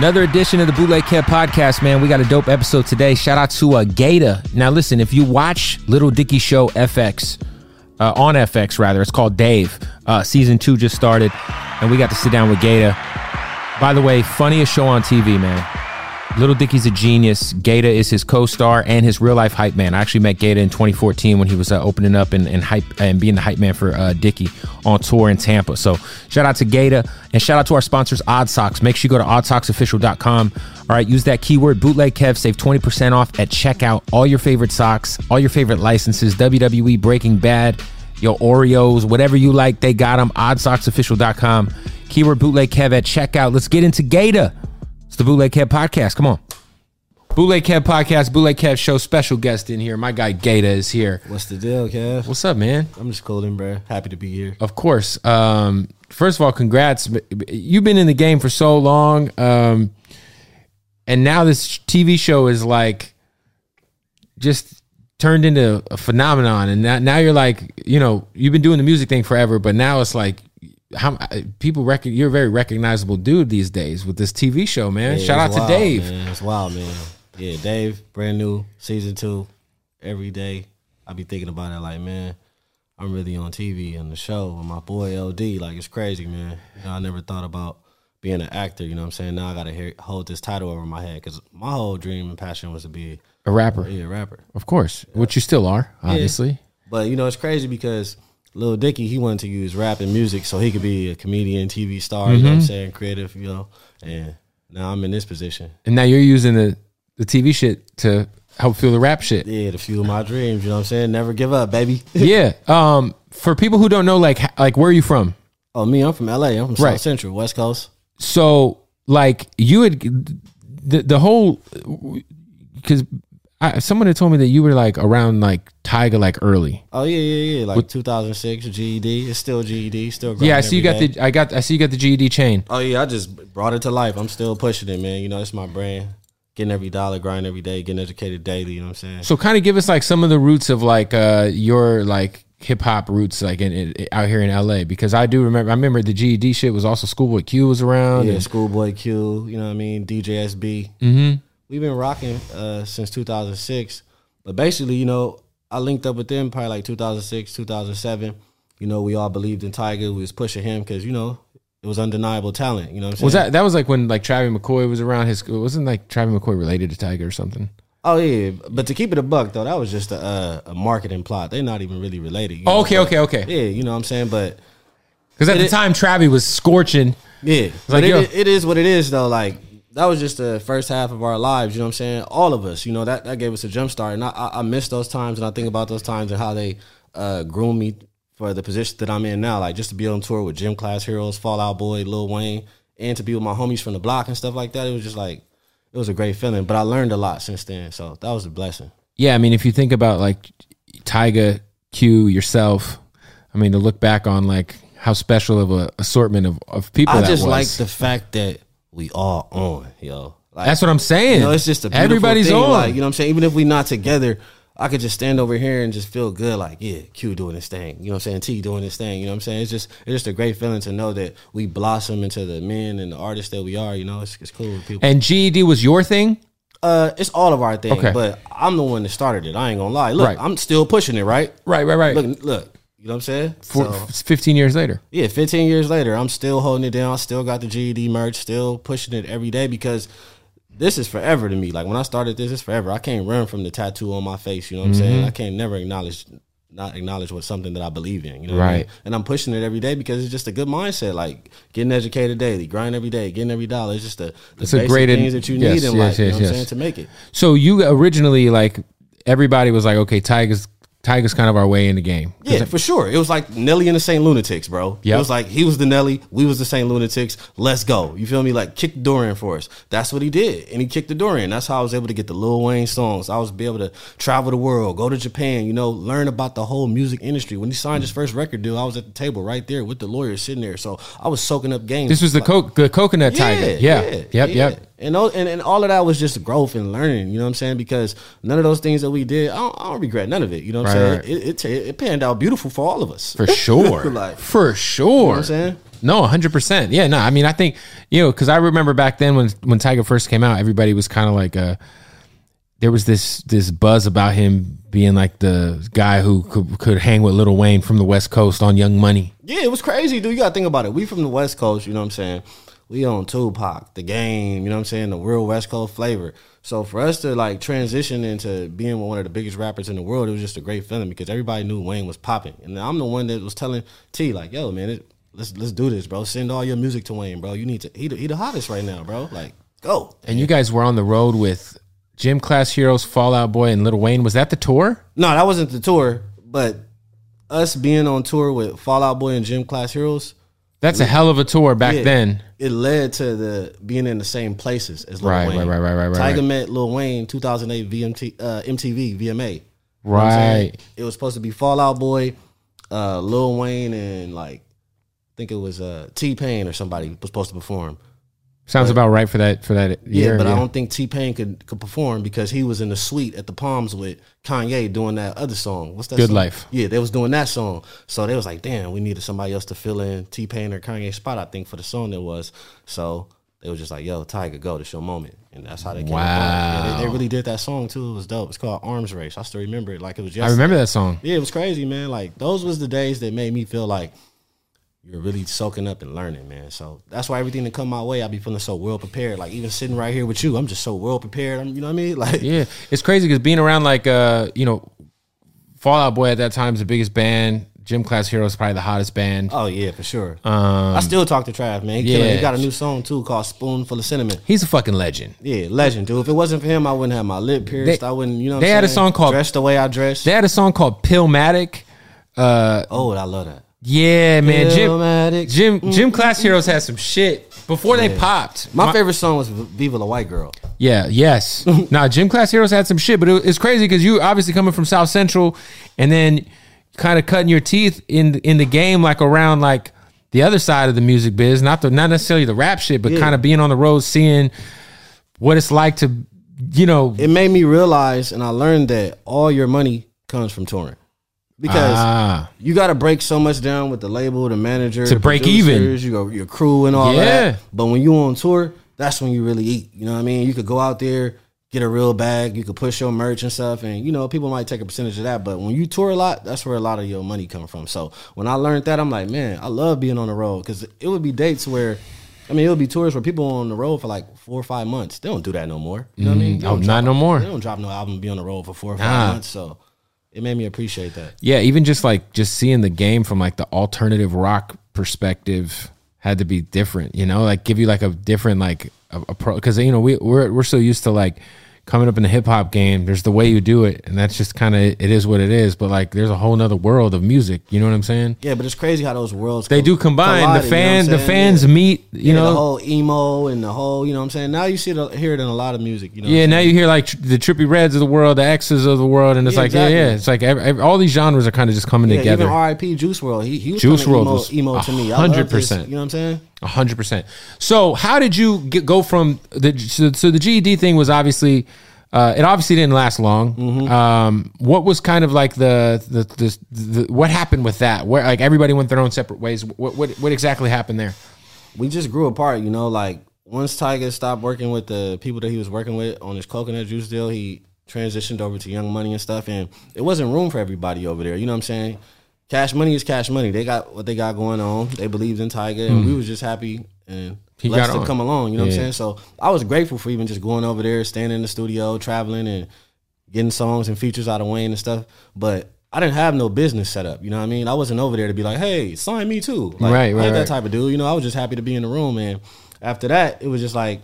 Another edition of the Bootleg Kev podcast, man. We got a dope episode today. Shout out to uh, Gata. Now, listen, if you watch Little Dicky Show FX, uh, on FX rather, it's called Dave. Uh, season two just started, and we got to sit down with Gata. By the way, funniest show on TV, man. Little Dicky's a genius. Gata is his co-star and his real life hype man. I actually met Gata in 2014 when he was uh, opening up and, and hype and being the hype man for uh, Dicky on tour in Tampa. So shout out to Gata and shout out to our sponsors, Odd Socks. Make sure you go to oddsocksofficial.com. All right, use that keyword bootleg Kev. Save 20% off at checkout. All your favorite socks, all your favorite licenses, WWE, Breaking Bad, your Oreos, whatever you like, they got them. Oddsocksofficial.com. Keyword bootleg Kev at checkout. Let's get into Gata. The Bootleg Kev podcast. Come on. Bootleg Kev podcast, Bootleg Kev show. Special guest in here. My guy Gata is here. What's the deal, Kev? What's up, man? I'm just cooling, bro. Happy to be here. Of course. Um, first of all, congrats. You've been in the game for so long. Um, and now this TV show is like just turned into a phenomenon. And now, now you're like, you know, you've been doing the music thing forever, but now it's like how uh, people reckon you're a very recognizable dude these days with this TV show, man. Yeah, Shout out it's to wild, Dave. Man. It's wild, man. Yeah, Dave, brand new season two. Every day, I be thinking about it. Like, man, I'm really on TV and the show with my boy LD. Like, it's crazy, man. You know, I never thought about being an actor. You know what I'm saying? Now I gotta hear, hold this title over my head because my whole dream and passion was to be A rapper, yeah, a rapper. of course, which you still are, obviously. But you know, it's crazy because Lil Dicky, he wanted to use rap and music so he could be a comedian, TV star, you know what Mm-hmm. I'm saying, creative, you know. And now I'm in this position. And now you're using the the TV shit to help fuel the rap shit. Yeah, to fuel my dreams, you know what I'm saying? Never give up, baby. yeah. Um, for people who don't know, like, like where are you from? oh, me, I'm from LA. I'm from Right. South Central, West Coast. So, like, you had the the whole because someone had told me that you were like around like Tyga like early. Oh yeah, yeah, yeah. Like 2006 GED. It's still GED, still Yeah, I see you got day. the I got I see you got the GED chain. Oh yeah, I just brought it to life. I'm still pushing it, man. You know, it's my brand. Getting every dollar, grind every day, getting educated daily, you know what I'm saying? So kind of give us like some of the roots of like uh your like hip hop roots like in, in out here in LA because I do remember I remember the GED shit was also Schoolboy Q was around. Yeah, Schoolboy Q, you know what I mean? DJ SB. Mm-hmm. We've been rocking uh, since 2006. But basically, you know, I linked up with them probably like 2006, 2007. You know, we all believed in Tyga. We was pushing him because, you know, it was undeniable talent. You know what I'm saying? was that that was like when like Travis McCoy was around his wasn't like Travis McCoy related to Tyga or something? Oh, yeah. But to keep it a buck, though, that was just a, uh, a marketing plot. They're not even really related. Oh, okay, okay, okay. Yeah, you know what I'm saying? But Because at the It- time Travis was scorching. Yeah, like, but yo. it, it is what it is though. Like that was just the first half of our lives. You know what I'm saying? All of us. You know that that gave us a jump start, and I, I, I miss those times, and I think about those times and how they uh, groomed me for the position that I'm in now. Like just to be on tour with gym class heroes, Fallout Boy, Lil Wayne, and to be with my homies from the block and stuff like that. It was just like it was a great feeling. But I learned a lot since then, so that was a blessing. Yeah, I mean, if you think about like Tyga, Q, yourself, I mean, to look back on like how special of a assortment of, of people I just was. like the fact that we all on, yo. Like, That's what I'm saying. You know, it's just a beautiful everybody's thing. on. Like, you know what I'm saying? Even if we not together, I could just stand over here and just feel good, like, yeah, Q doing this thing. You know what I'm saying? T doing this thing. You know what I'm saying? It's just it's just a great feeling to know that we blossom into the men and the artists that we are, you know, it's it's cool with people. and GED was your thing. uh it's all of our thing, Okay. but I'm the one that started it. I ain't gonna lie. Look, Right. I'm still pushing it, right? Right, right, right. Look, look. You know what I'm saying? For, So- 15 years later. yeah, 15 years later, I'm still holding it down. I still got the GED merch, still pushing it every day because this is forever to me. Like when I started this, it's forever. I can't run from the tattoo on my face. You know what I'm Mm-hmm. saying? I can't never acknowledge not acknowledge what something that I believe in. You know what I Right. mean? And I'm pushing it every day because it's just a good mindset. Like getting educated daily, grind every day, getting every dollar. It's just the, the It's a great- things that you yes, need in yes, life. you yes, know what I'm saying? To make it. So you originally like everybody was like, okay, Tyga's Tyga's kind of our way in the game. Yeah, for sure. It was like Nelly and the Saint Lunatics, bro. Yep. It was like he was the Nelly, we was the Saint Lunatics. Let's go. You feel me? Like kick the door in for us. That's what he did, and he kicked the door in. That's how I was able to get the Lil Wayne songs. I was be able to travel the world, go to Japan. You know, learn about the whole music industry. When he signed his mm. first record deal, I was at the table right there with the lawyers sitting there. So I was soaking up games. This was the co- the coconut Tyga. Yeah. Yep, yeah. yep. And, those, and and all of that was just growth and learning. You know what I'm saying? Because none of those things that we did, I don't, I don't regret none of it. You know what I'm Right, saying? It, it it panned out beautiful for all of us. For sure. Like- for sure. what I'm saying? No, 100%. Yeah, no. I mean, I think, you know, cuz I remember back then when when Tyga first came out, everybody was kind of like uh there was this this buzz about him being like the guy who could, could hang with Lil Wayne from the West Coast on Young Money. Yeah, it was crazy, dude. You gotta think about it. We from the West Coast, you know what I'm saying? We on Tupac, the game, you know what I'm saying? The real West Coast flavor. So for us to like transition into being one of the biggest rappers in the world, it was just a great feeling because everybody knew Wayne was popping. And I'm the one that was telling T, like, yo, man, it, let's let's do this, bro. Send all your music to Wayne, bro. You need to he the, he the hottest right now, bro. Like, go. And you guys were on the road with Gym Class Heroes, Fallout Boy, and Little Wayne. Was that the tour? No, that wasn't the tour, but us being on tour with Fallout Boy and Gym Class Heroes, That's a hell of a tour back Yeah. then. it led to the being in the same places as Lil Right, Wayne. right, right, right, right, right, Tyga right. met Lil Wayne 2008 VMT, uh, MTV VMA. You know what I'm saying? Right. It was supposed to be Fallout Boy, uh, Lil Wayne, and like I think it was uh, T Pain or somebody was supposed to perform. Sounds about right for that for that year. Yeah, but I don't think T Pain could could perform because he was in the suite at the Palms with Kanye doing that other song. What's that? Good song? Life. Yeah, they was doing that song. So they was like, damn, we needed somebody else to fill in T Pain or Kanye spot. I think for the song that was. So they was just like, yo, Tyga, go. This your moment, and that's how they came. Wow. Wow. Yeah, they, they really did that song too. It was dope. It's called Arms Race. I still remember it like it was. Just. I remember that song. Yeah, it was crazy, man. Like those was the days that made me feel like you're really soaking up and learning, man. So that's why everything that come my way, I be feeling so well prepared. Like even sitting right here with you, I'm just so well prepared. I'm, you know what I mean? Like Yeah, it's crazy because being around like uh, you know, Fallout Boy at that time is the biggest band. Gym Class Heroes is probably the hottest band. oh yeah, for sure. I still talk to Trav, man. He. Um, yeah. he got a new song too called "Spoonful of Cinnamon." He's a fucking legend. Yeah, legend, dude. If it wasn't for him, I wouldn't have my lip pierced. They- I wouldn't, you know. What they I'm had a song called- "Dress the Way I Dress." They had a song called Pillmatic. Uh, oh, I love that. Yeah, man. Gym, Illmatic. Gym, Gym mm, Class mm, Heroes mm. had some shit before they popped. My, favorite song was "Viva la White Girl." Yeah, yes. now, Gym Class Heroes had some shit, but it, it's crazy because you obviously coming from South Central, and then kind of cutting your teeth in in the game, like around like the other side of the music biz, not the not necessarily the rap shit, but Yeah. kind of being on the road, seeing what it's like to, you know, it made me realize and I learned that all your money comes from touring. Because Ah. you got to break so much down with the label, the manager, To the break even. You go, your crew and all Yeah. that. But when you on tour, that's when you really eat. You know what I mean? You could go out there, get a real bag, you could push your merch and stuff, and you know people might take a percentage of that. But when you tour a lot, that's where a lot of your money come from. So when I learned that, I'm like, man, I love being on the road because it would be dates where. I mean, it would be tours where people on the road for like four or five months. They don't do that no more. You know what I mean? They Oh, don't not drop- no more. They don't drop no album be on the road for four or five Nah. months. So it made me appreciate that. yeah, even just like just seeing the game from like the alternative rock perspective had to be different, you know, like give you like a different like a, a pro because you know we we're we're so used to like coming up in the hip hop game, there's the way you do it, and that's just kind of it is what it is. But like, there's a whole nother world of music. You know what I'm saying? Yeah, but it's crazy how those worlds They co- do combine. the you know fan, the fans Yeah. meet. You Yeah, know, the whole emo and the whole, you know what I'm saying? Now you see it, hear it in a lot of music, you know. Yeah, now you hear like tr- the Trippie Redds of the world, the X's of the world, and it's Yeah, like, yeah, exactly. yeah, it's like every, every- all these genres are kind of just coming yeah, together. even R.I.P. Juice WRLD. He, he was Juice kinda emo, was emo to me. His- 100%. You know what I'm saying? A hundred percent. So, how did you get, go from the so, so the GED thing was obviously uh, it obviously didn't last long. Mm-hmm. Um, what was kind of like the the, the the what happened with that? Where like everybody went their own separate ways. What what, what exactly happened there? we just grew apart, you know, like once Tyga stopped working with the people that he was working with on his coconut juice deal, he transitioned over to Young Money and stuff and it wasn't room for everybody over there, you know what I'm saying? Cash money is cash money. They got what they got going on. They believed in Tyga and we was just happy and Hmm. He blessed got to come along, you know what I'm saying? So I was grateful for even just going over there, staying in the studio, traveling and getting songs and features out of Wayne and stuff. But I didn't have no business set up. You know what I mean? I wasn't over there to be like, hey, sign me too. Like, Right, I right, ain't that type of dude. You know, I was just happy to be in the room. And after that, it was just like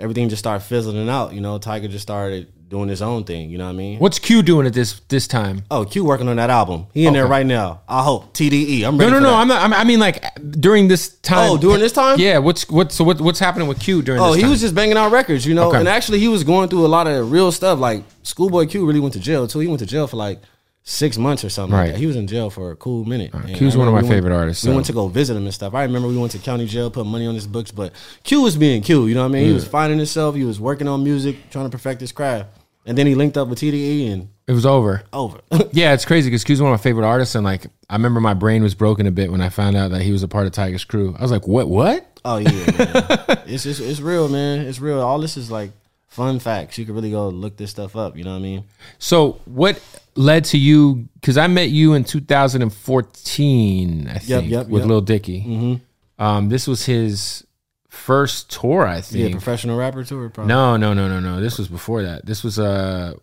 everything just started fizzling out. You know, Tyga just started doing his own thing. You know what I mean? What's Q doing at this this time? Oh, Q working on that album. He in there right now. I hope TDE. I'm No, ready. no, for no. that. I'm not. I'm, I mean, like during this time. Oh, during this time? Yeah. What's what's so what, what's happening with Q during? Oh, this time? Oh, he time? was just banging out records, you know. Okay. And actually, he was going through a lot of real stuff. Like Schoolboy Q really went to jail too. He went to jail for like six months or something. Right. Like that. He was in jail for a cool minute. And Q's I one of my we favorite went- artists, We went to go visit him and stuff. I remember we went to county jail, put money on his books. But Q was being Q. You know what I mean? He was finding himself. He was working on music, trying to perfect his craft. And then he linked up with TDE and It was over. over. Yeah, it's crazy because Q's one of my favorite artists, and like I remember my brain was broken a bit when I found out that he was a part of Tyga's crew. I was like, what? What? Oh yeah, man. it's just it's real, man. It's real. All this is like fun facts. You could really go look this stuff up. You know what I mean? So what led to you? Because I met you in 2014, I think, yep, with yep. Lil Dicky. Mm-hmm. Um, this was his first tour, I Yeah, think. professional rapper tour. Probably. no, no, no, no, no. This was before that. This was uh,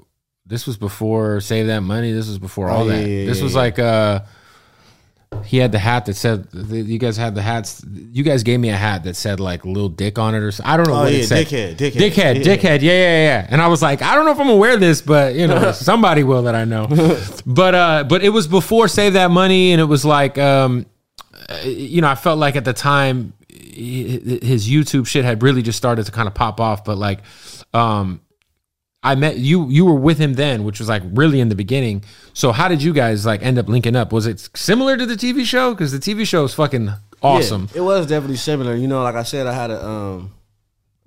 this was before Save That Money. This was before all Oh, yeah, that. yeah, this yeah, was yeah. like uh. He had the hat that said you guys had the hats. You guys gave me a hat that said like "little dick" on it or something. I don't know Oh, what yeah, it said. dickhead, dickhead, dickhead, yeah. dickhead. Yeah, yeah, yeah. And I was like, I don't know if I'm gonna wear this, but you know, somebody will that I know. but uh, but it was before Save That Money, and it was like, um, uh, you know, I felt like at the time his YouTube shit had really just started to kind of pop off. But like, um, I met you. You were with him then, which was like really in the beginning. So how did you guys like end up linking up? Was it similar to the TV show? Because the TV show is fucking awesome. Yeah, it was definitely similar. You know, like I said, I had a um,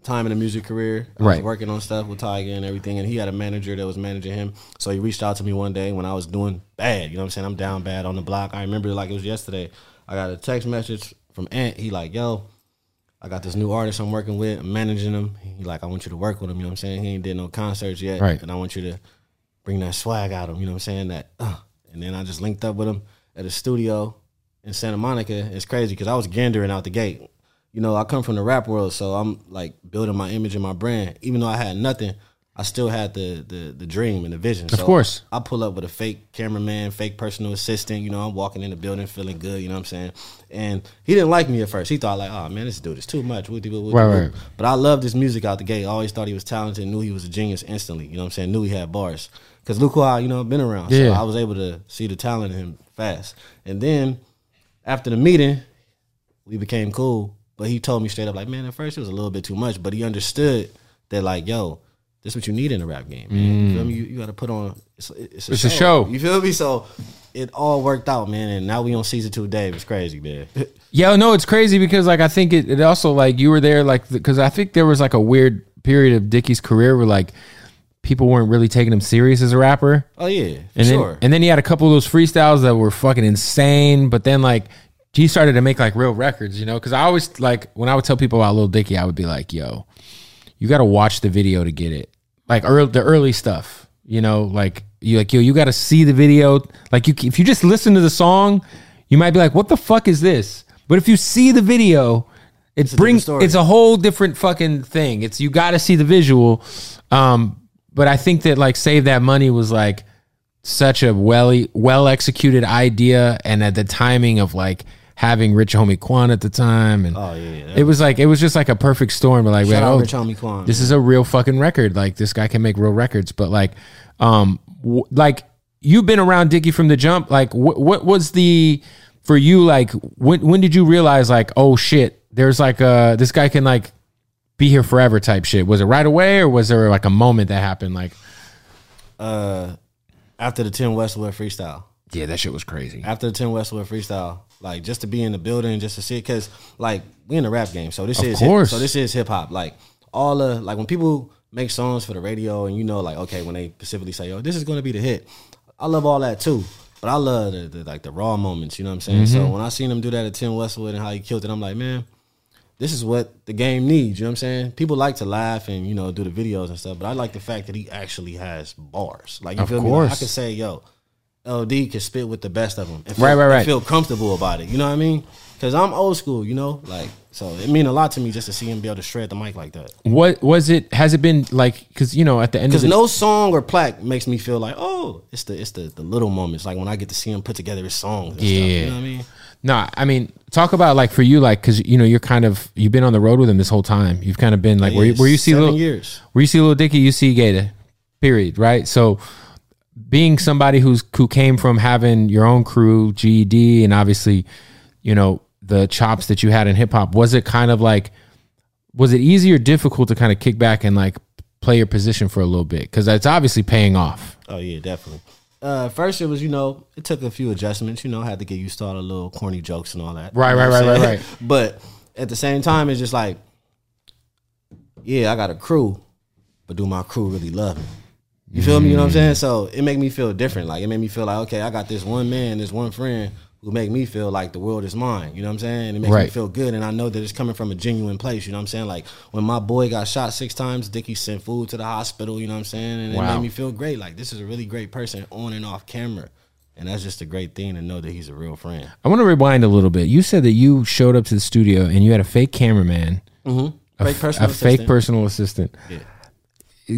time in the music career. I Right. was working on stuff with Tiger and everything, and he had a manager that was managing him. So he reached out to me one day when I was doing bad. You know what I'm saying? I'm down bad on the block. I remember it like it was yesterday. I got a text message from Ant. He like, yo, I got this new artist I'm working with. I'm managing him. He like, I want you to work with him. You know what I'm saying? He ain't did no concerts yet, Right. and I want you to bring that swag out of him. You know what I'm saying? That, uh. and then I just linked up with him at a studio in Santa Monica. It's crazy because I was gandering out the gate. You know, I come from the rap world, so I'm like building my image and my brand. Even though I had nothing, I still had the the, the dream and the vision. Of So course. I pull up with a fake cameraman, fake personal assistant. You know, I'm walking in the building feeling good. You know what I'm saying? And he didn't like me at first. He thought like, oh man, this dude is too much. Right, right. But I loved his music out the gate. I always thought he was talented. Knew he was a genius instantly. You know what I'm saying? Knew he had bars. Cause look who I, you know, been around. Yeah. So I was able to see the talent in him fast. And then after the meeting, we became cool. But he told me straight up, like, man, at first it was a little bit too much. But he understood that, like, yo, this what you need in a rap game, man. You feel me? You, you got to put on. It's, it's, a, It's show. a show. You feel me? So it all worked out, man. And now we on season two. Dave, it's crazy, man. Yeah, no, it's crazy because like I think it, it also like you were there like because I think there was like a weird period of Dicky's career where like people weren't really taking him serious as a rapper. oh yeah, for And sure. then and then he had a couple of those freestyles that were fucking insane, but then like he started to make like real records, you know? Cuz I always like when I would tell people about Lil Dicky, I would be like, "Yo, you got to watch the video to get it." Like early, the early stuff, you know, like you like yo, you got to see the video. Like you if you just listen to the song, you might be like, "What the fuck is this?" But if you see the video, it a brings different it's a whole different fucking thing. It's you got to see the visual. Um but I think that like save that money was like such a well well executed idea and at the timing of like having Rich Homie Quan at the time, and Oh, yeah, yeah. it was like it was just like a perfect storm. But like, Shout man, out oh, Rich Homie Quan, this is a real fucking record. Like this guy can make real records. But like, um, w- like you've been around Dicky from the jump. Like, wh- what was the for you? Like, when when did you realize like, oh shit, there's like uh this guy can like be here forever type shit? Was it right away or was there like a moment that happened? Like, uh, after the Tim Westwood freestyle. Yeah, that shit was crazy. After the Tim Westwood freestyle, like just to be in the building, just to see it, because like we in the rap game, so this Of is course. Hip, so this is hip hop. Like all the like when people make songs for the radio, and you know, like okay, when they specifically say, "Oh, this is going to be the hit," I love all that too. But I love the, the like the raw moments. You know what I'm saying? So mm-hmm. when I seen him do that at Tim Westwood and how he killed it, I'm like, man, this is what the game needs. You know what I'm saying? People like to laugh and you know do the videos and stuff, but I like the fact that he actually has bars. Like you Of feel me? Like, I course. could say, yo, LD can spit with the best of them. And feel, Right, right, and right. Feel comfortable about it. You know what I mean? Because I'm old school. You know, like so it mean a lot to me just to see him be able to shred the mic like that. What was it? Has it been like? Because you know, at the end of Because no song or plaque makes me feel like, oh, it's the it's the, the little moments, like when I get to see him put together his songs. And Yeah. stuff, you know what I mean? No, I mean, talk about like for you, like because you know you're kind of you've been on the road with him this whole time. You've kind of been like where you, where you see little years. where you see little Dicky, you see Gata, period, right? So being somebody who's who came from having your own crew, GED, and obviously, you know the chops that you had in hip hop, was it kind of like was it easy or difficult to kind of kick back and like play your position for a little bit because it's obviously paying off. Oh yeah, definitely. Uh, first it was you know it took a few adjustments. You know, I had to get used to all the little corny jokes and all that. Right, You know right, right, right, right. But at the same time, it's just like, yeah, I got a crew, but do my crew really love me? You feel me? You know what I'm mm. saying? So it made me feel different. Like it made me feel like okay, I got this one man, this one friend who make me feel like the world is mine. You know what I'm saying? It makes me feel good, and I know that it's coming from a genuine place. You know what I'm saying? Like when my boy got shot six times, Dicky sent food to the hospital. You know what I'm saying? And it Wow. made me feel great. Like this is a really great person on and off camera, and that's just a great thing to know that he's a real friend. I want to rewind a little bit. You said that you showed up to the studio and you had a fake cameraman, mm-hmm. Fake a personal fake assistant. personal assistant.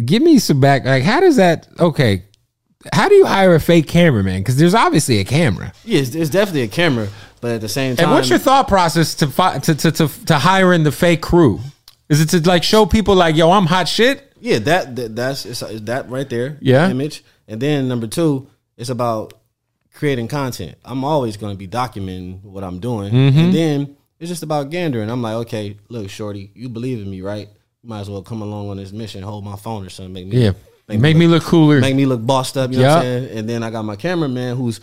Give me some back. Like, how does that? Okay, how do you hire a fake cameraman? Because there's obviously a camera. Yeah, it's, it's definitely a camera, but at the same time, And what's your thought process to fi- to to to, to hiring the fake crew? Is it to like show people like, yo, I'm hot shit? Yeah, that, that that's it's, it's that right there. Yeah. image, and then number two, it's about creating content. I'm always going to be documenting what I'm doing, Mm-hmm. and then it's just about gandering. I'm like, okay, look, shorty, you believe in me, right? Might as well come along on this mission, hold my phone or something, make me Yeah, make, me look cooler. make me look bossed up. You know what I'm Yeah. saying? And then I got my cameraman who's.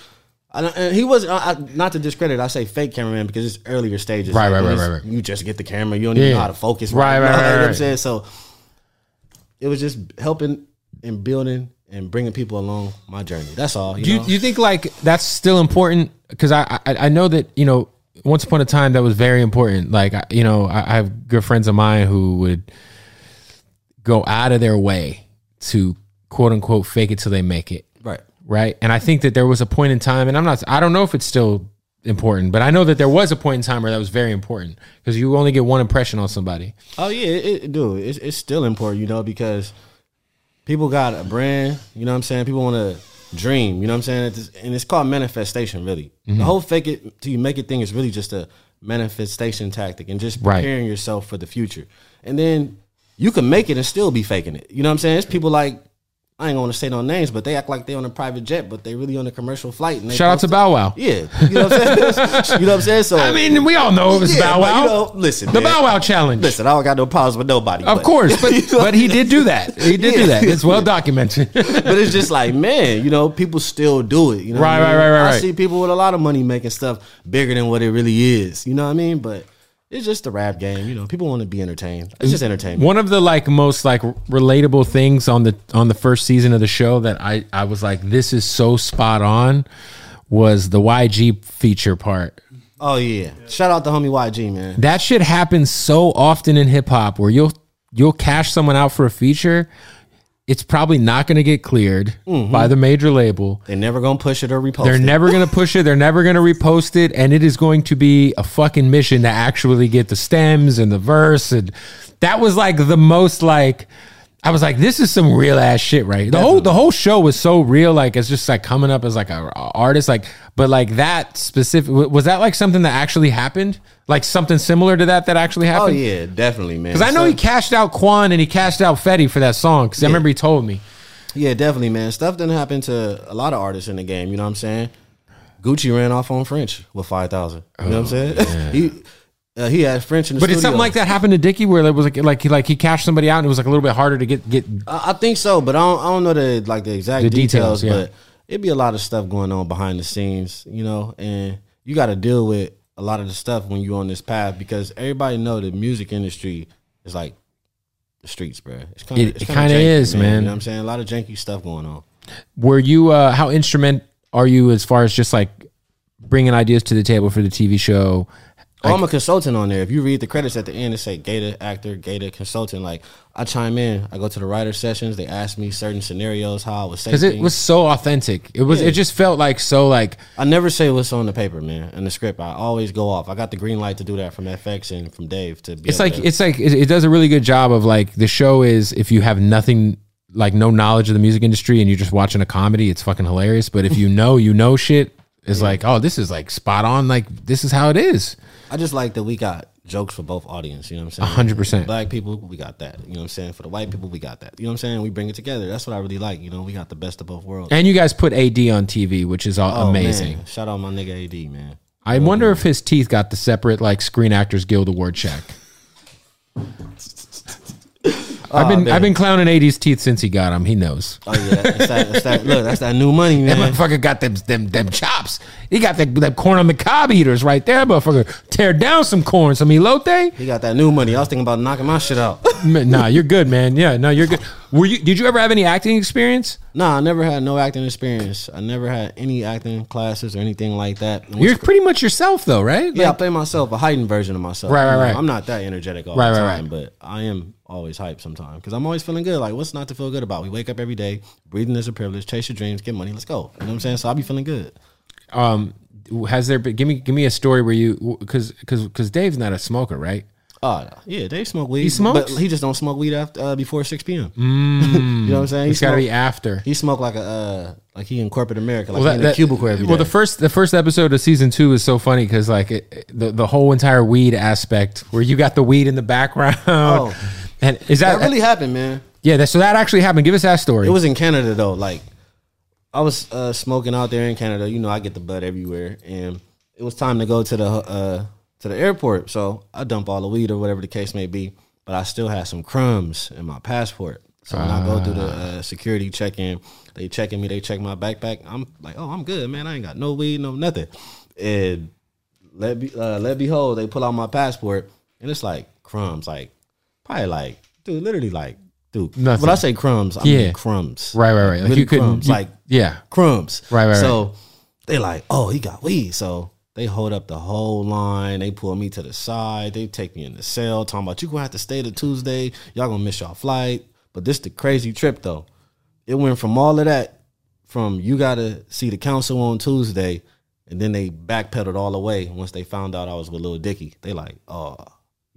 I And he was I, not to discredit. I say fake cameraman because it's earlier stages. Right, Like, right, right, right, right. You just get the camera. You don't even know how to focus. Right, you know, right, right, you know what I'm saying? So it was just helping and building and bringing people along my journey. That's all. You do you, know? you think like that's still important? Because I, I I know that you know once upon a time that was very important. Like you know I, I have good friends of mine who would go out of their way to quote unquote fake it till they make it. right. right? And I think that there was a point in time, and I'm not, I don't know if it's still important, but I know that there was a point in time where that was very important because you only get one impression on somebody. Oh yeah, it, it, dude, it's, it's still important, you know, because people got a brand. You know what I'm saying? People want to dream. You know what I'm saying? It's- and it's called manifestation. Really, Mm-hmm. the whole fake it till you make it thing is really just a manifestation tactic and just Right. preparing yourself for the future. And then you can make it and still be faking it. You know what I'm saying? It's people like. I ain't gonna say no names, but they act like they on a private jet, but they really on a commercial flight. And Shout out to Bow Wow. Yeah, you know what I'm saying. you know what I'm saying. So I mean, we all know it was Yeah, Bow Wow. you know, listen, the man. Bow Wow challenge. Listen, I don't got no problems with nobody. of but- course, but but he did do that. He did do that. It's well documented. but it's just like, man, you know, people still do it. You know, Right, I mean? right, right, right, I right. see people with a lot of money making stuff bigger than what it really is. You know what I mean? But it's just a rap game. You know, people want to be entertained. It's just entertainment. One of the like most like relatable things on the on the first season of the show that I I was like, this is so spot on, was the YG feature part. Oh yeah, shout out to homie YG man. That shit happens so often in hip hop where you'll you'll cash someone out for a feature. It's probably not going to get cleared mm-hmm. by the major label. They're never gonna push it or repost They're it. never going to push it. They're never going to repost it, and it is going to be a fucking mission to actually get the stems and the verse. And that was like the most like. I was like, this is some real ass shit, right? The whole the whole show was so real, like it's just like coming up as like a, a artist, like. But like that specific was that like something that actually happened? Like something similar to that that actually happened? Oh happened? yeah, definitely, man. Because I know So- he cashed out Quan and he cashed out Fetty for that song. Because I remember he told me. Yeah, definitely, man. Stuff didn't happen to a lot of artists in the game. You know what I'm saying? Gucci ran off on French with five thousand. You know what I'm saying? he uh, he had French in the But did something like that happen to Dicky where it was like like he like he cashed somebody out and it was like a little bit harder to get get I, I think so, but I don't, I don't know the like the exact The details, details. yeah. But it'd be a lot of stuff going on behind the scenes, you know, and you got to deal with a lot of the stuff when you're on this path because everybody know the music industry is like the streets, bro. It's kinda, It- it kinda kinda is, man. You know what I'm saying? A lot of janky stuff going on. Were you uh how instrument are you as far as just like bringing ideas to the table for the TV show? Oh, I'm a consultant on there. If you read the credits at the end, it say Gata actor, Gata consultant. Like I chime in, I go to the writer sessions. They ask me certain scenarios, how I would say Because it things. was so authentic. It was Yeah. it just felt like so like I never say what's on the paper, man. In the script, I always go off. I got the green light to do that from FX and from Dave to be. it's like to- it's like it, it does a really good job of like the show is if you have nothing like no knowledge of the music industry and you're just watching a comedy, it's fucking hilarious. But if you know, you know shit, it's like, oh, this is like spot on. Like this is how it is. I just like that we got jokes for both audience. You know what I'm saying? 100%. Black people, we got that. You know what I'm saying? For the white people, we got that. You know what I'm saying? We bring it together. That's what I really like. You know, we got the best of both worlds. And you guys put AD on TV, which is all Oh, amazing. man. Shout out my nigga AD, man. I wonder if his teeth got the separate like Screen Actors Guild award check. Oh, I've been man. I've been clowning AD's teeth since he got them. He knows. Oh yeah, that's that, that's that, look, that's that new money, That motherfucker got them them them chops. He got that, that corn on the cob eaters right there, motherfucker. Tear down some corn, some elote. He got that new money. I was thinking about knocking my shit out. Nah, you're good, man. Yeah, no, you're good. Were you? Did you ever have any acting experience? nah, I never had no acting experience. I never had any acting classes or anything like that. You're pretty much yourself, though, right? yeah, I play myself, a heightened version of myself. Right, right, right. I'm not that energetic all Right, the right, time, but I am always hype sometimes because I'm always feeling good. Like, what's not to feel good about? We wake up every day, breathing is a privilege. Chase your dreams, get money, let's go. You know what I'm saying? So I'll be feeling good. um, has there been? Give me give me a story where you because because because Dave's not a smoker, right? Oh yeah, Dave smoke weed. He smokes? but he just don't smoke weed after uh, before six p.m. you know what I'm saying? He It's got to be after. He smoked like a uh, like he in corporate America, like Well, he in a cubicle every day. well, the first the first episode of season two is so funny because like it, the the whole entire weed aspect where you got the weed in the background. Oh. and is that, that really happened, man. yeah? That, so that actually happened. Give us that story. It was in Canada though. Like I was uh, smoking out there in Canada. You know, I get the bud everywhere, and it was time to go to the uh, to the airport. So I dump all the weed or whatever the case may be. But I still had some crumbs in my passport. So when I go through the uh, security check in, they checking me. They check my backpack. I'm like, oh, I'm good, man. I ain't got no weed, no nothing. And let be uh, let behold, they pull out my passport, and it's like crumbs, like probably like dude, literally like dude. Nothing. When I say crumbs, I Yeah. mean crumbs. right, right, right. Like you couldn't crumbs, you- like yeah. crumbs. Right, right, So they like, oh, he got weed. So they hold up the whole line. They pull me to the side. They take me in the cell, talking about you gonna have to stay to Tuesday. Y'all gonna miss y'all flight. But this the crazy trip though. It went from all of that, from you gotta see the council on Tuesday, and then they backpedaled all the way once they found out I was with Lil Dicky. They like, oh,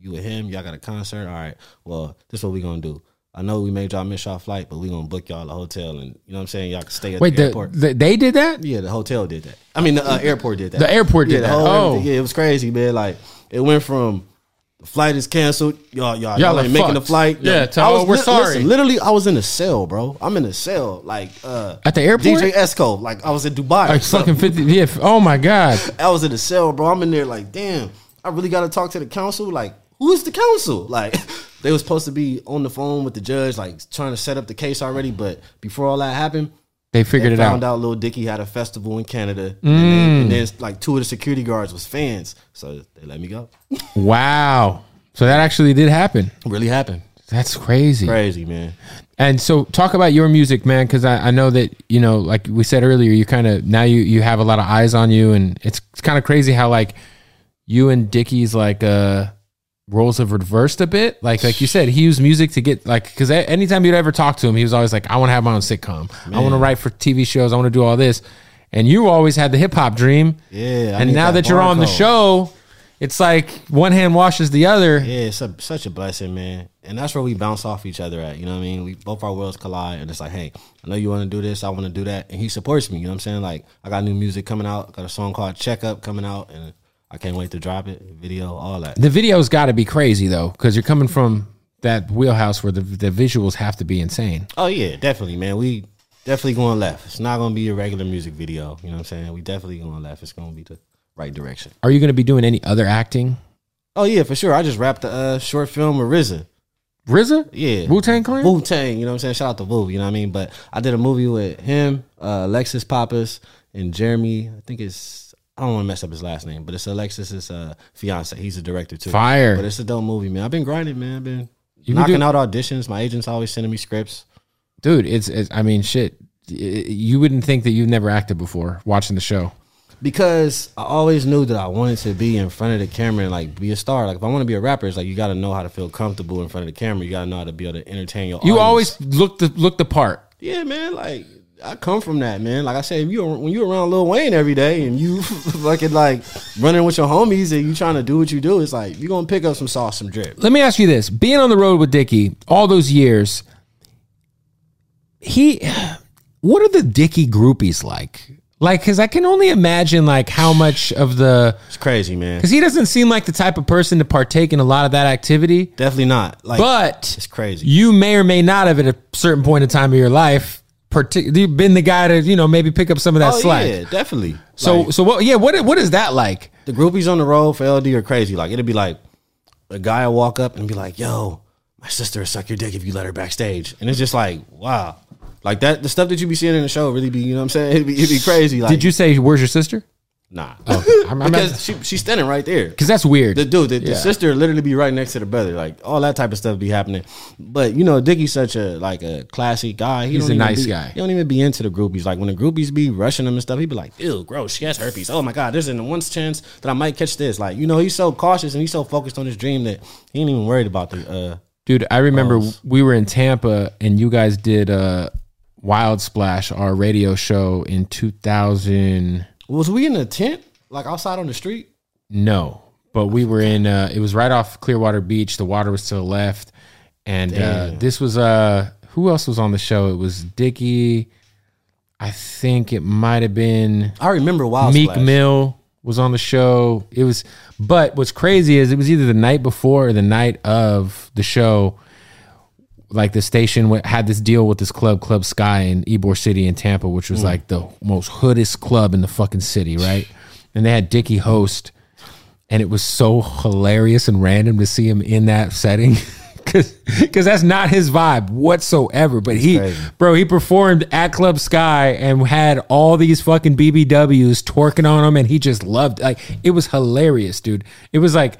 you with him? Y'all got a concert? All right. Well, this is what we gonna do. I know we made y'all miss y'all flight, but we gonna book y'all a hotel, and you know what I'm saying. Y'all can stay at Wait, the airport. the, they did that? Yeah, the hotel did that. I mean, the uh, airport did that. The airport did yeah, the that. Oh. everything. yeah, it was crazy, man. Like it went from the flight is canceled. Y'all, y'all, Y'all y'all ain't making the flight. Yeah, tell- I was we're sorry. Listen, literally, I was in a cell, bro. I'm in a cell, like uh, At the airport? DJ Esco. Like I was in Dubai. Like fucking fifty. Yeah. Oh my god. I was in a cell, bro. I'm in there, like, damn. I really got to talk to the council. Like, who is the council? Like, they was supposed to be on the phone with the judge, like trying to set up the case already. But before all that happened, They figured they it found out. Found out Lil Dicky had a festival in Canada, Mm. and, then, and then like two of the security guards was fans, so they let me go. Wow. So that actually did happen. really happened. That's crazy. Crazy man. And so talk about your music, man, because I, I know that, you know, like we said earlier, you kind of now you you have a lot of eyes on you and it's, it's kind of crazy how like you and Dicky's like uh roles have reversed a bit. Like like you said, he used music to get like because anytime you'd ever talk to him, he was always like, I want to have my own sitcom. I want to write for TV shows. I want to do all this. And you always had the hip hop dream. Yeah, I and now that that you're on the show, it's like one hand washes the other. Yeah, it's a, such a blessing, man. And that's where we bounce off each other at. You know what I mean? We both our worlds collide, and it's like, hey, I know you want to do this, I want to do that, and he supports me. You know what I'm saying? Like, I got new music coming out, got a song called "Check Up" coming out, and I can't wait to drop it, video, all that. The video's got to be crazy though, because you're coming from that wheelhouse where the the visuals have to be insane. Oh yeah, definitely, man. We definitely going left. It's not gonna be a regular music video. You know what I'm saying? We definitely going left. It's gonna be the right direction. Are you going to be doing any other acting? Oh yeah, for sure. I just wrapped a uh, short film with RZA. RZA? Yeah. Wu Tang Clan? Wu Tang, you know what I'm saying? Shout out to Wu, you know what I mean? But I did a movie with him, uh, Alexis Pappas, and Jeremy. I think it's I don't want to mess up his last name, but it's Alexis's uh, fiance. He's a director too. Fire. But it's a dope movie, man. I've been grinding, man. I've been You knocking doing- out auditions. My agent's always sending me scripts. Dude, it's, it's I mean, shit. You wouldn't think that you've never acted before watching the show. because I always knew that I wanted to be in front of the camera and like be a star. Like if I want to be a rapper, it's like you got to know how to feel comfortable in front of the camera. You got to know how to be able to entertain your. You audience. always look the look the part. yeah, man. Like I come from that, man. Like I said, if you when you around Lil Wayne every day and you fucking like running with your homies and you trying to do what you do, it's like you're gonna pick up some sauce, some drip. Let me ask you this: being on the road with Dicky all those years, he, what are the Dicky groupies like? Like, because I can only imagine like how much of the It's crazy, man. because he doesn't seem like the type of person to partake in a lot of that activity. Definitely not. Like, But it's crazy. you may or may not have at a certain point in time of your life. Partic- you've been the guy to you know maybe pick up some of that oh slack. yeah, definitely. So Like, so what? Yeah, what what is that like? the groupies on the road for LD are crazy. Like it'll be like a guy will walk up and be like, "Yo, my sister will suck your dick if you let her backstage," and it's just like, wow, like that. The stuff that you be seeing in the show really be, you know what I'm saying? It'd be, it'd be crazy. Like, Did you say where's your sister? Nah, I'm- I'm- because she, she's standing right there. Because that's weird. The dude, the, the sister literally be right next to the brother, like all that type of stuff be happening. But you know, Dicky's such a like a classy guy. He He's a nice be- guy. He don't even be into the groupies. Like when the groupies be rushing him and stuff, he be like, "Ew, gross. She has herpes. Oh my god, there's a one chance that I might catch this." Like you know, he's so cautious and he's so focused on his dream that he ain't even worried about the. uh Dude, I remember Balls. we were in Tampa and you guys did uh, Wild Splash, our radio show in 2000. Was we in a tent like outside on the street? No, but we were in, uh, it was right off Clearwater Beach. The water was to the left. And uh, Damn. this was, uh, who else was on the show? It was Dicky. I think it might have been I remember Wild Meek Splash. Mill was on the show. It was, but what's crazy is it was either the night before or the night of the show. Like the station had this deal with this club, Club Sky in Ybor City in Tampa, which was mm. like the most hoodest club in the fucking city, right? And they had Dicky host, and it was so hilarious and random to see him in that setting. Cause, Cause that's not his vibe whatsoever. But he, bro, he performed at Club Sky and had all these fucking BBWs twerking on him, and he just loved. Like it was hilarious, dude. It was like,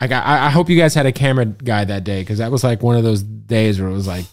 like I, I hope you guys had a camera guy that day because that was like one of those days where it was like,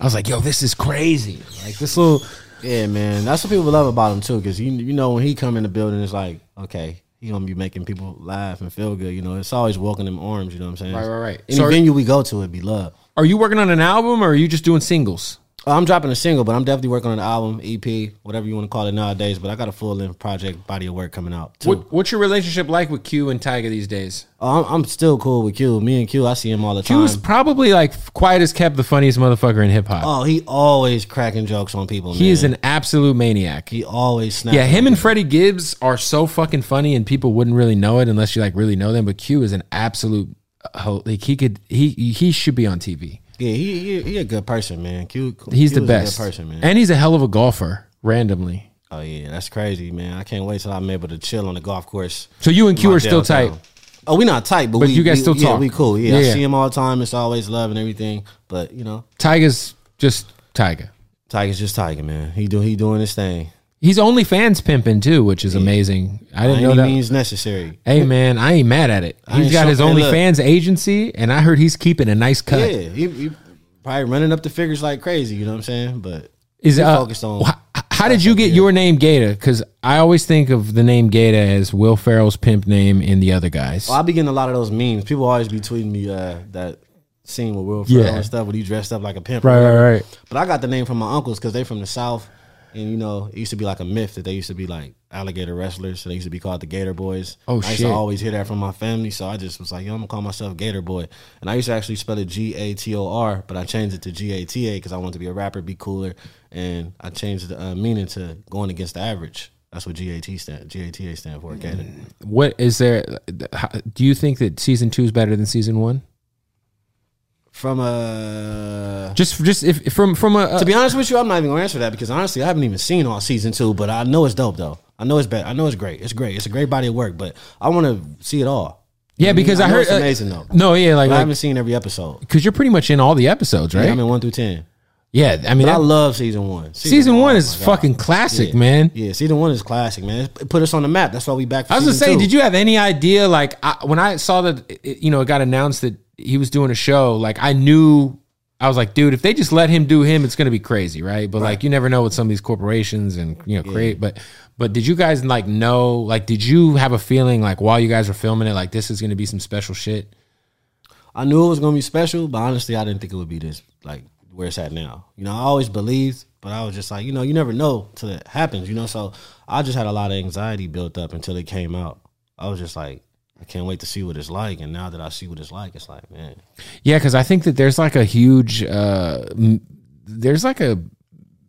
I was like, yo, this is crazy. Like this little, Yeah, man. That's what people love about him too, because you you know when he come in the building, it's like okay, he gonna be making people laugh and feel good. You know, it's always welcoming arms. You know what I'm saying? Right, right, right. Any So venue we go to, it be love. are you working on an album or are you just doing singles? I'm dropping a single, but I'm definitely working on an album, EP, whatever you want to call it nowadays. But I got a full length project, body of work coming out too. What, what's your relationship like with Q and Tyga these days? Oh, I'm, I'm still cool with Q. Me and Q, I see him all the time. Q's probably like quiet as kept, the funniest motherfucker in hip hop. oh, he always cracking jokes on people. he man. is an absolute maniac. He always snaps. Yeah, him and people. Freddie Gibbs are so fucking funny, and people wouldn't really know it unless you like really know them. But Q is an absolute uh, like he could he he should be on TV. Yeah, he, he he a good person, man. Q, He's Q the best person, man. and he's a hell of a golfer. Randomly, oh yeah, that's crazy, man. I can't wait till I'm able to chill on the golf course. so you and Q are still tight. Oh, we not tight, but, But we, you guys we- still yeah, talk. we cool. Yeah, Yeah, I see him all the time. It's always love and everything. But you know, Tyga's just Tyga. Tyga's just Tyga, man. He do he doing his thing. He's OnlyFans pimping too, which is amazing. I didn't know that. means necessary. Hey man, I ain't mad at it. I He's ain't got show- his Hey, look. OnlyFans agency, and I heard he's keeping a nice cut. Yeah, he, probably running up the figures like crazy. You know what I'm saying? But Is he uh, focused on. wh- how did you get your name Gata? Because I always think of the name Gata as Will Ferrell's pimp name in the other guys. Well, I be getting a lot of those memes. People always be tweeting me uh, that scene with Will Ferrell Yeah. and stuff when he dressed up like a pimp. Right, whatever. right, right. But I got the name from my uncles because they from the south, And you know, it used to be like a myth that they used to be like alligator wrestlers, so they used to be called the Gator Boys. Oh, I used shit. to always hear that from my family, so I just was like, yo, I'm gonna call myself Gator Boy. And I used to actually spell it G A T O R, but I changed it to G A T A because I wanted to be a rapper, be cooler, and I changed the uh, meaning to going against the average. That's what GAT stand GATA stand for. Gator. What is there? Do you think that season two is better than season one? From a Just, just if from from a to be honest with you, I'm not even gonna answer that because honestly, I haven't even seen all season two, but I know it's dope though. I know it's bad. I know it's great. It's great. It's a great body of work, but I want to see it all. yeah, because I, know heard it's uh, amazing though. No, yeah, like But I haven't seen every episode. because you're pretty much in all the episodes, right? Yeah, I'm in one through ten. yeah, I mean, But I love season one. season one oh is God. fucking classic, Yeah. man. Yeah, season one is classic, man. It put us on the map. That's why we back. For I was gonna say, two. did you have any idea? Like I, when I saw that, it, you know, it got announced that he was doing a show. Like I knew, I was like, dude, if they just let him do him, it's gonna be crazy, right? But like, you never know with some of these corporations and you know, create. But but did you guys like know? Like, did you have a feeling like while you guys were filming it, like this is gonna be some special shit? I knew it was gonna be special, but honestly, I didn't think it would be this like where it's at now. You know, I always believed, but I was just like, you know, you never know till it happens. You know, so I just had a lot of anxiety built up until it came out. I was just like, I can't wait to see what it's like. And now that I see what it's like, it's like, man, Yeah, because I think that there's like a huge, uh, m- there's like a,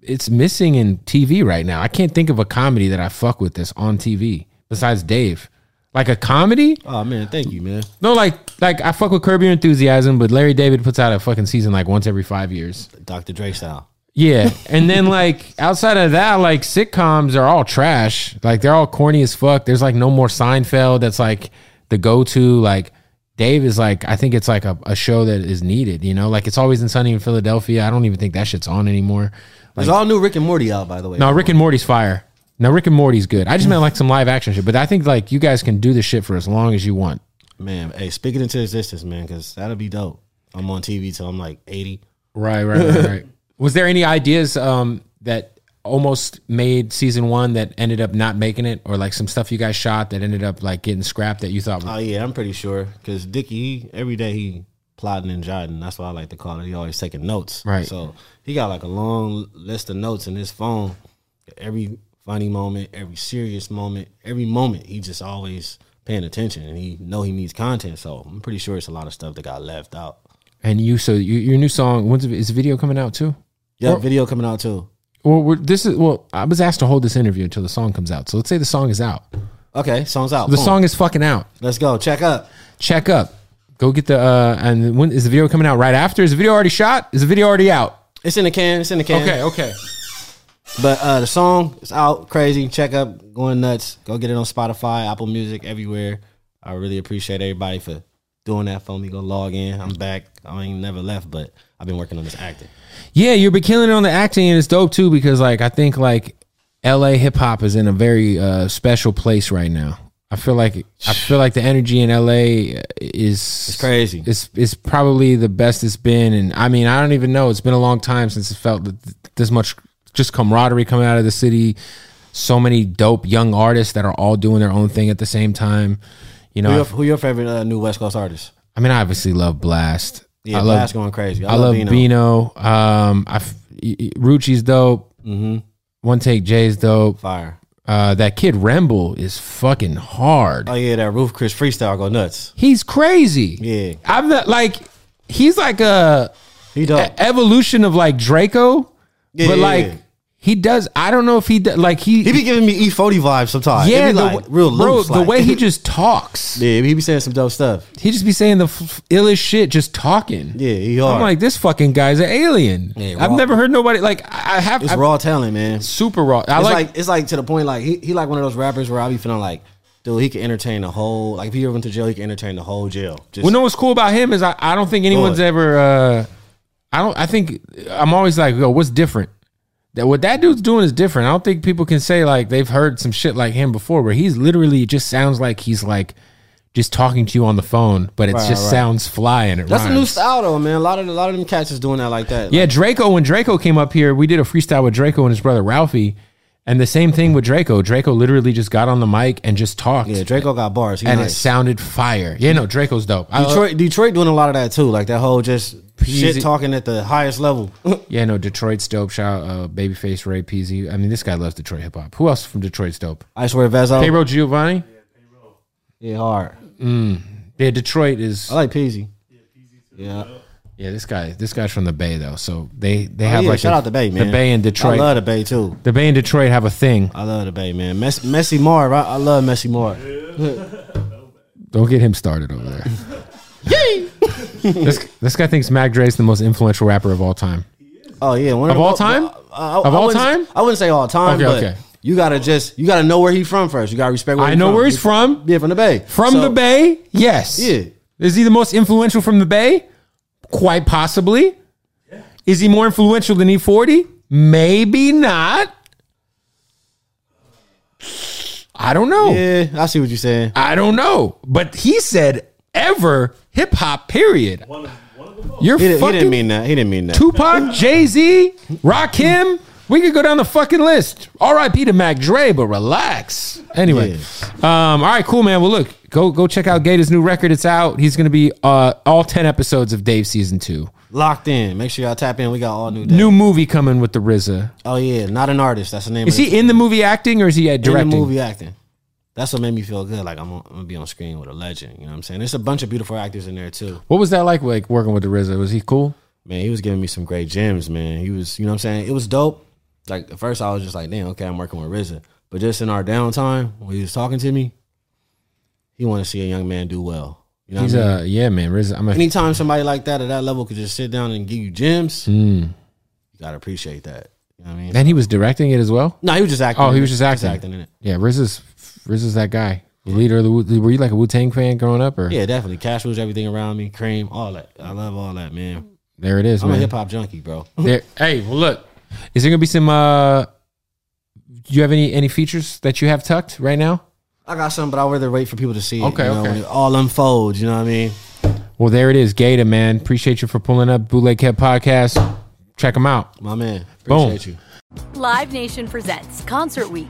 it's missing in TV right now. I can't think of a comedy that I fuck with this on TV besides Dave. Like a comedy? oh man, thank you, man. No, like like I fuck with Curb Your Enthusiasm, but Larry David puts out a fucking season like once every five years. Dr. Dre style. Yeah, and then like outside of that, like sitcoms are all trash. Like they're all corny as fuck. There's like no more Seinfeld. That's like the go to. Like Dave is like I think it's like a, a show that is needed. You know, like it's always in Sunny in Philadelphia. I don't even think that shit's on anymore. There's all new Rick and Morty out, by the way. No, Rick and Morty's fire. No, Rick and Morty's good. I just meant like some live action shit. But I think like you guys can do this shit for as long as you want. man. Hey, speak it into existence, man, because that'll be dope. I'm on TV till I'm like 80. Right, right, right, right. Was there any ideas um, that almost made season one that ended up not making it, or like some stuff you guys shot that ended up like getting scrapped that you thought? Oh yeah, I'm pretty sure because Dicky he, every day he plotting and jotting. That's what I like to call it. He always taking notes. Right. So he got like a long list of notes in his phone. Every funny moment, every serious moment, every moment, he just always paying attention and he know he needs content. So I'm pretty sure it's a lot of stuff that got left out. and you, so you, your new song, when's is the video coming out too? Yeah, Or- video coming out too. We're, this is well, I was asked to hold this interview until the song comes out. So let's say the song is out. Okay, song's out. The Boom. song is fucking out. Let's go. Check up. Check up. Go get the uh and when is the video coming out right after? Is the video already shot? Is the video already out? It's in the can. It's in the can. Okay, okay. But uh, the song is out, crazy. Check up, going nuts. Go get it on Spotify, Apple Music, everywhere. I really appreciate everybody for doing that for me. Go log in. I'm back. I ain't never left, but I've been working on this acting. Yeah, you've been killing it on the acting, and it's dope too because like I think like L.A. hip hop is in a very uh, special place right now. I feel like I feel like the energy in L.A. is It's crazy. It's it's probably the best it's been, and I mean I don't even know. It's been a long time since it felt th- this much just camaraderie coming out of the city. So many dope young artists that are all doing their own thing at the same time. You know, Who your, who your favorite uh, new West Coast artist? I mean, I obviously love Blxst. Yeah, I love Blxst going crazy. I, I love Bino. Bino. Um, I f- y- y- Rucci's dope. Mm-hmm. One Take Jay's dope. Fire. Uh, that kid Remble is fucking hard. Oh yeah, that Roof Chris freestyle go nuts. He's crazy. Yeah, I'm not like he's like a, he a evolution of like Drakeo, Yeah, but yeah, like yeah. He does. I don't know if he do, like he. He be giving me E40 vibes sometimes. yeah, be the, like real bro, loose. the like- way he just talks. yeah, he be saying some dope stuff. He just be saying the f- illest shit, just talking. Yeah, he hard. I'm like, this fucking guy's an alien. Yeah, I've never heard nobody like I I have. it's I've- raw talent, man. super raw. I it's like, like, it's like to the point like he, he like one of those rappers where I be feeling like, dude, he can entertain the whole like if he ever went to jail, he can entertain the whole jail. Just well, know what's cool about him is I, I don't think anyone's ahead. ever. uh I don't. I think I'm always like, yo, what's different? That what that dude's doing is different. I don't think people can say like they've heard some shit like him before, where he's literally just sounds like he's like just talking to you on the phone, but it Right, just right. sounds fly and it that's a new style though, man. A lot of a lot of them cats is doing that like that. Yeah, Drakeo. When Drakeo came up here, we did a freestyle with Drakeo and his brother Ralfy, And the same thing with Drakeo. Drakeo literally just got on the mic and just talked. Yeah, Drakeo got bars. He and it sounded fire. Yeah, no, Drakeo's dope. I- Detroit, Detroit doing a lot of that too. Like that whole just Peezy. shit talking at the highest level. yeah, no, Detroit's dope. Shout out uh, Babyface Ray Peezy. I mean, this guy loves Detroit hip hop. Who else from Detroit's dope? I swear, Vezo. Payroll Giovanni. Yeah, hard. Yeah, Detroit is. I like Peezy. Yeah, Yeah, this guy. This guy's from the Bay though, so they they Oh, have yeah, like shout a- out the Bay, man. The Bay and Detroit. I love the Bay too. the Bay and Detroit have a thing. I love the Bay, man. Mess, Messy Marv. I, I love Messy Marv. Don't get him started over there. this this guy thinks Mac Dre's the most influential rapper of all time. Oh yeah, one Of the- all time? I- Of all time? I wouldn't say all time, Okay, but okay. you gotta just you gotta know where he's from first. You gotta respect. Where I know from. where he's from. Yeah, from the Bay. From So, the Bay, yes. Yeah. Is he the most influential from the Bay? Quite possibly. Is he more influential than E40? Maybe not. I don't know. Yeah, I see what you're saying. I don't know. But he said ever hip hop, period. You're He, didn't- he fucking didn't mean that. He didn't mean that. Tupac, Jay Z, Rakim. We could go down the fucking list. R.I.P. to Mac Dre, but relax. Anyway, um, all right, cool, man. Well, look, go go check out Gata's new record. It's out. He's gonna be uh, all ten episodes of Dave season two. Locked in. Make sure y'all tap in. We got all new. Day. New movie coming with the RZA. Oh yeah, not an artist. That's the name. Is he in the movie acting or is he at in directing? the movie acting? That's what made me feel good. Like I'm, on, I'm gonna be on screen with a legend. You know what I'm saying? There's a bunch of beautiful actors in there too. What was that like? Like working with the RZA? Was he cool? Man, he was giving me some great gems. Man, he was. You know what I'm saying? It was dope. Like at first, I was just like, damn, okay, I'm working with RZA. But just in our downtime, when he was talking to me, he wanted to see a young man do well. You know He's what I mean? uh yeah, man. RZA. I'm a Anytime somebody like that at that level could just sit down and give you gems, Mm. you gotta appreciate that. You know what I mean? and he was directing it as well. no, he was just acting. Oh, he was it. just acting. in it. Yeah, RZA's RZA's that guy. The leader of the were you like a Wu Tang fan growing up or Yeah, definitely. Cash was everything around me. Cream, all that. I love all that, man. there it is, I'm a hip hop junkie, bro. There, hey, well, look, is there gonna be some? uh Do you have any any features that you have tucked right now? I got some, but I'd rather wait for people to see it. Okay, you know, okay. when it all unfolds. You know what I mean? Well, there it is, Gata man. Appreciate you for pulling up Bootleg Kev podcast. Check them out. My man. Boom. Appreciate you. Live Nation presents Concert Week.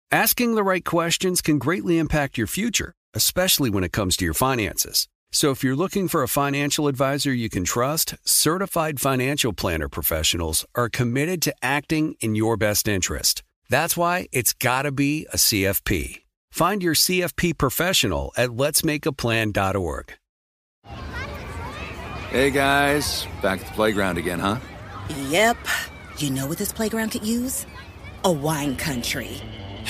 Asking the right questions can greatly impact your future, especially when it comes to your finances. So if you're looking for a financial advisor you can trust, certified financial planner professionals are committed to acting in your best interest. That's why it's got to be a CFP. Find your CFP professional at letsmakeaplan.org. Hey guys, back at the playground again, huh? Yep. You know what this playground could use? A wine country.